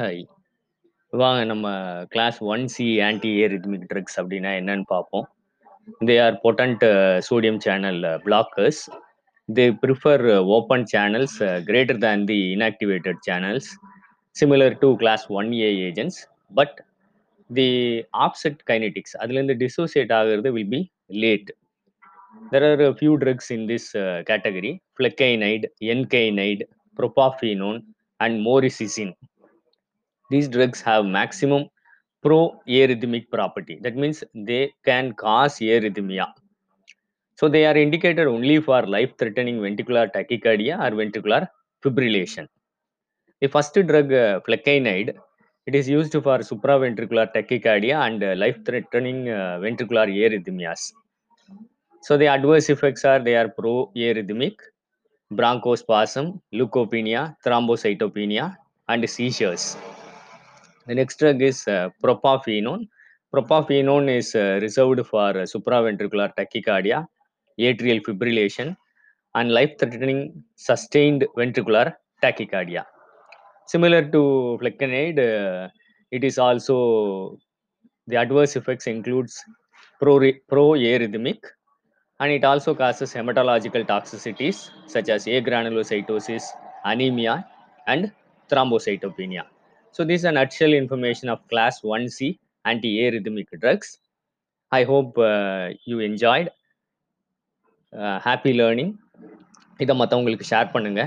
Hi வாங்க நம்ம class one C anti arrhythmic rhythmic drugs அப்படின்னா என்னன்னு பார்ப்போம். They are potent sodium channel blockers they prefer open channels greater than the inactivated channels similar to class one A agents but the offset kinetics அதுலேருந்து dissociate ஆகிறது will be late there are few drugs in this category flecainide encainide propafenone and moricizine These drugs have maximum pro-arrhythmic property. That means they can cause arrhythmia. So they are indicated only for life-threatening ventricular tachycardia or ventricular fibrillation. The first drug, uh, flecainide, it is used for supraventricular tachycardia and uh, life-threatening uh, ventricular arrhythmias. So the adverse effects are they are pro-arrhythmic, bronchospasm, leukopenia, thrombocytopenia, and seizures. The next drug is uh, propafenone. Propafenone is uh, reserved for uh, supraventricular tachycardia, atrial fibrillation, and life-threatening sustained ventricular tachycardia. Similar to flecainide, it is also the adverse effects includes pro pro-arrhythmic, and it also causes hematological toxicities such as agranulocytosis, anemia, and thrombocytopenia. So this is a nutshell information of class 1C anti-arrhythmic drugs. I hope uh, you enjoyed. Uh, happy learning. இதை மற்றவங்களுக்கு share பண்ணுங்க